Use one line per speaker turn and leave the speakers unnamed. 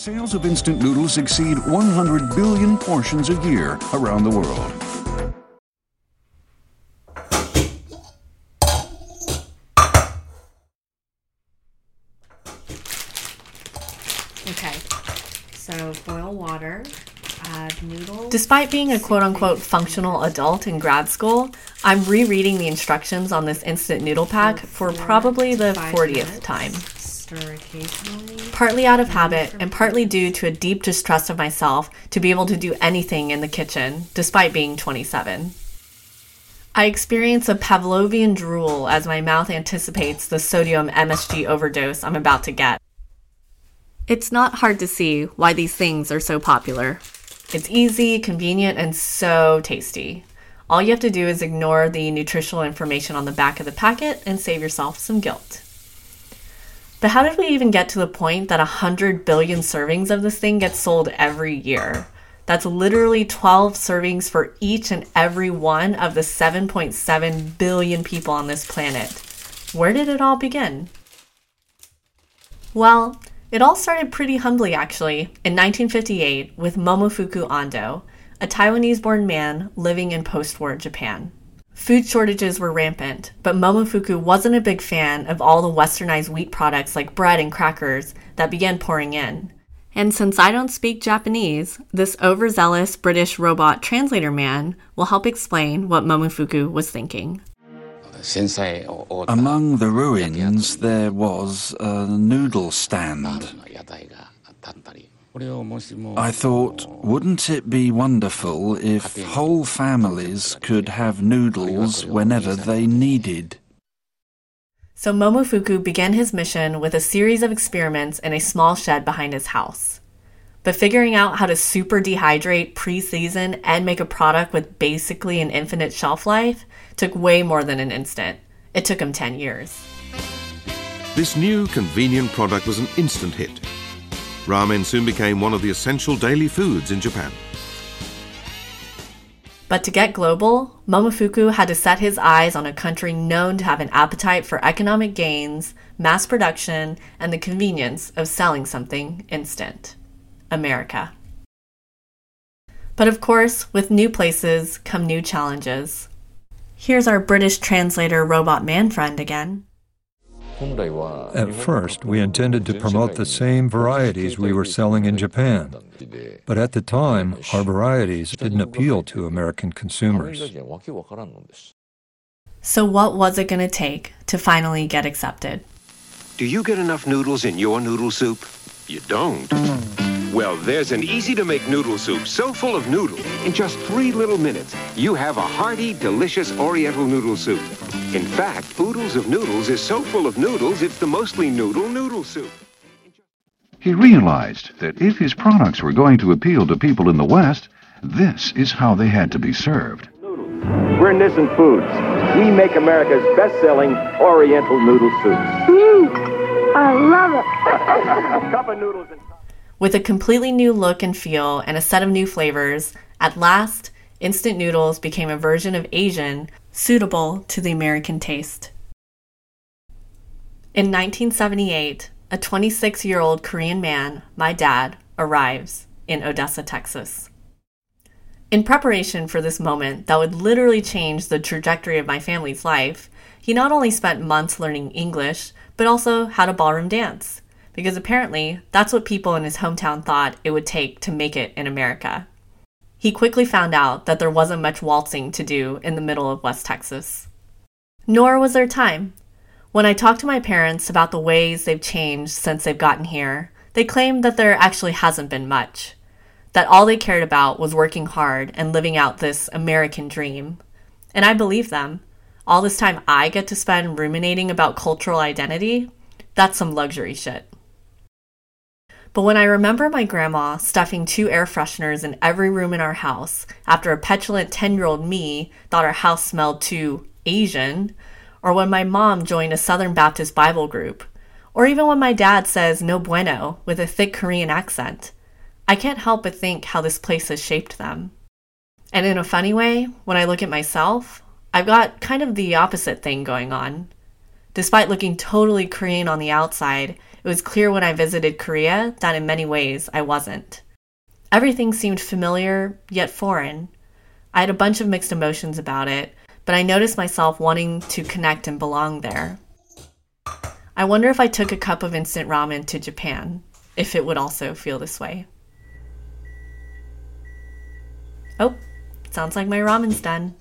Sales of instant noodles exceed 100 billion portions a year around the world.
Okay. So boil water, add noodles.
Despite being a quote unquote functional adult in grad school, I'm rereading the instructions on this instant noodle pack for probably the 40th time.
Stir occasionally.
Partly out of habit and partly due to a deep distrust of myself to be able to do anything in the kitchen, despite being 27. I experience a Pavlovian drool as my mouth anticipates the sodium MSG overdose I'm about to get. It's not hard to see why these things are so popular. It's easy, convenient, and so tasty. All you have to do is ignore the nutritional information on the back of the packet and save yourself some guilt. But how did we even get to the point that 100 billion servings of this thing get sold every year? That's literally 12 servings for each and every one of the 7.7 billion people on this planet. Where did it all begin? Well, it all started pretty humbly actually in 1958 with Momofuku Ando, a Taiwanese born man living in post war Japan. Food shortages were rampant, but Momofuku wasn't a big fan of all the westernized wheat products like bread and crackers that began pouring in. And since I don't speak Japanese, this overzealous British robot translator man will help explain what Momofuku was thinking.
Among the ruins, there was a noodle stand. I thought, wouldn't it be wonderful if whole families could have noodles whenever they needed?
So Momofuku began his mission with a series of experiments in a small shed behind his house. But figuring out how to super dehydrate, pre season, and make a product with basically an infinite shelf life took way more than an instant. It took him 10 years.
This new convenient product was an instant hit. Ramen soon became one of the essential daily foods in Japan.
But to get global, Momofuku had to set his eyes on a country known to have an appetite for economic gains, mass production, and the convenience of selling something instant America. But of course, with new places come new challenges. Here's our British translator robot man friend again.
At first, we intended to promote the same varieties we were selling in Japan. But at the time, our varieties didn't appeal to American consumers.
So, what was it going to take to finally get accepted?
Do you get enough noodles in your noodle soup? You don't. Well, there's an easy to make noodle soup so full of noodle. In just three little minutes, you have a hearty, delicious Oriental noodle soup. In fact, Oodles of Noodles is so full of noodles, it's the mostly noodle noodle soup.
He realized that if his products were going to appeal to people in the West, this is how they had to be served.
We're Nissin Foods. We make America's best-selling Oriental noodle soups.
I love it.
Cup of noodles and...
With a completely new look and feel and a set of new flavors, at last, instant noodles became a version of Asian suitable to the American taste. In 1978, a 26 year old Korean man, my dad, arrives in Odessa, Texas. In preparation for this moment that would literally change the trajectory of my family's life, he not only spent months learning English, but also how to ballroom dance because apparently that's what people in his hometown thought it would take to make it in America. He quickly found out that there wasn't much waltzing to do in the middle of West Texas. Nor was there time. When I talked to my parents about the ways they've changed since they've gotten here, they claimed that there actually hasn't been much. That all they cared about was working hard and living out this American dream. And I believe them. All this time I get to spend ruminating about cultural identity, that's some luxury shit. But when I remember my grandma stuffing two air fresheners in every room in our house after a petulant 10 year old me thought our house smelled too Asian, or when my mom joined a Southern Baptist Bible group, or even when my dad says no bueno with a thick Korean accent, I can't help but think how this place has shaped them. And in a funny way, when I look at myself, I've got kind of the opposite thing going on. Despite looking totally Korean on the outside It was clear when I visited Korea that in many ways I wasn't. Everything seemed familiar, yet foreign. I had a bunch of mixed emotions about it, but I noticed myself wanting to connect and belong there. I wonder if I took a cup of instant ramen to Japan, if it would also feel this way. Oh, sounds like my ramen's done.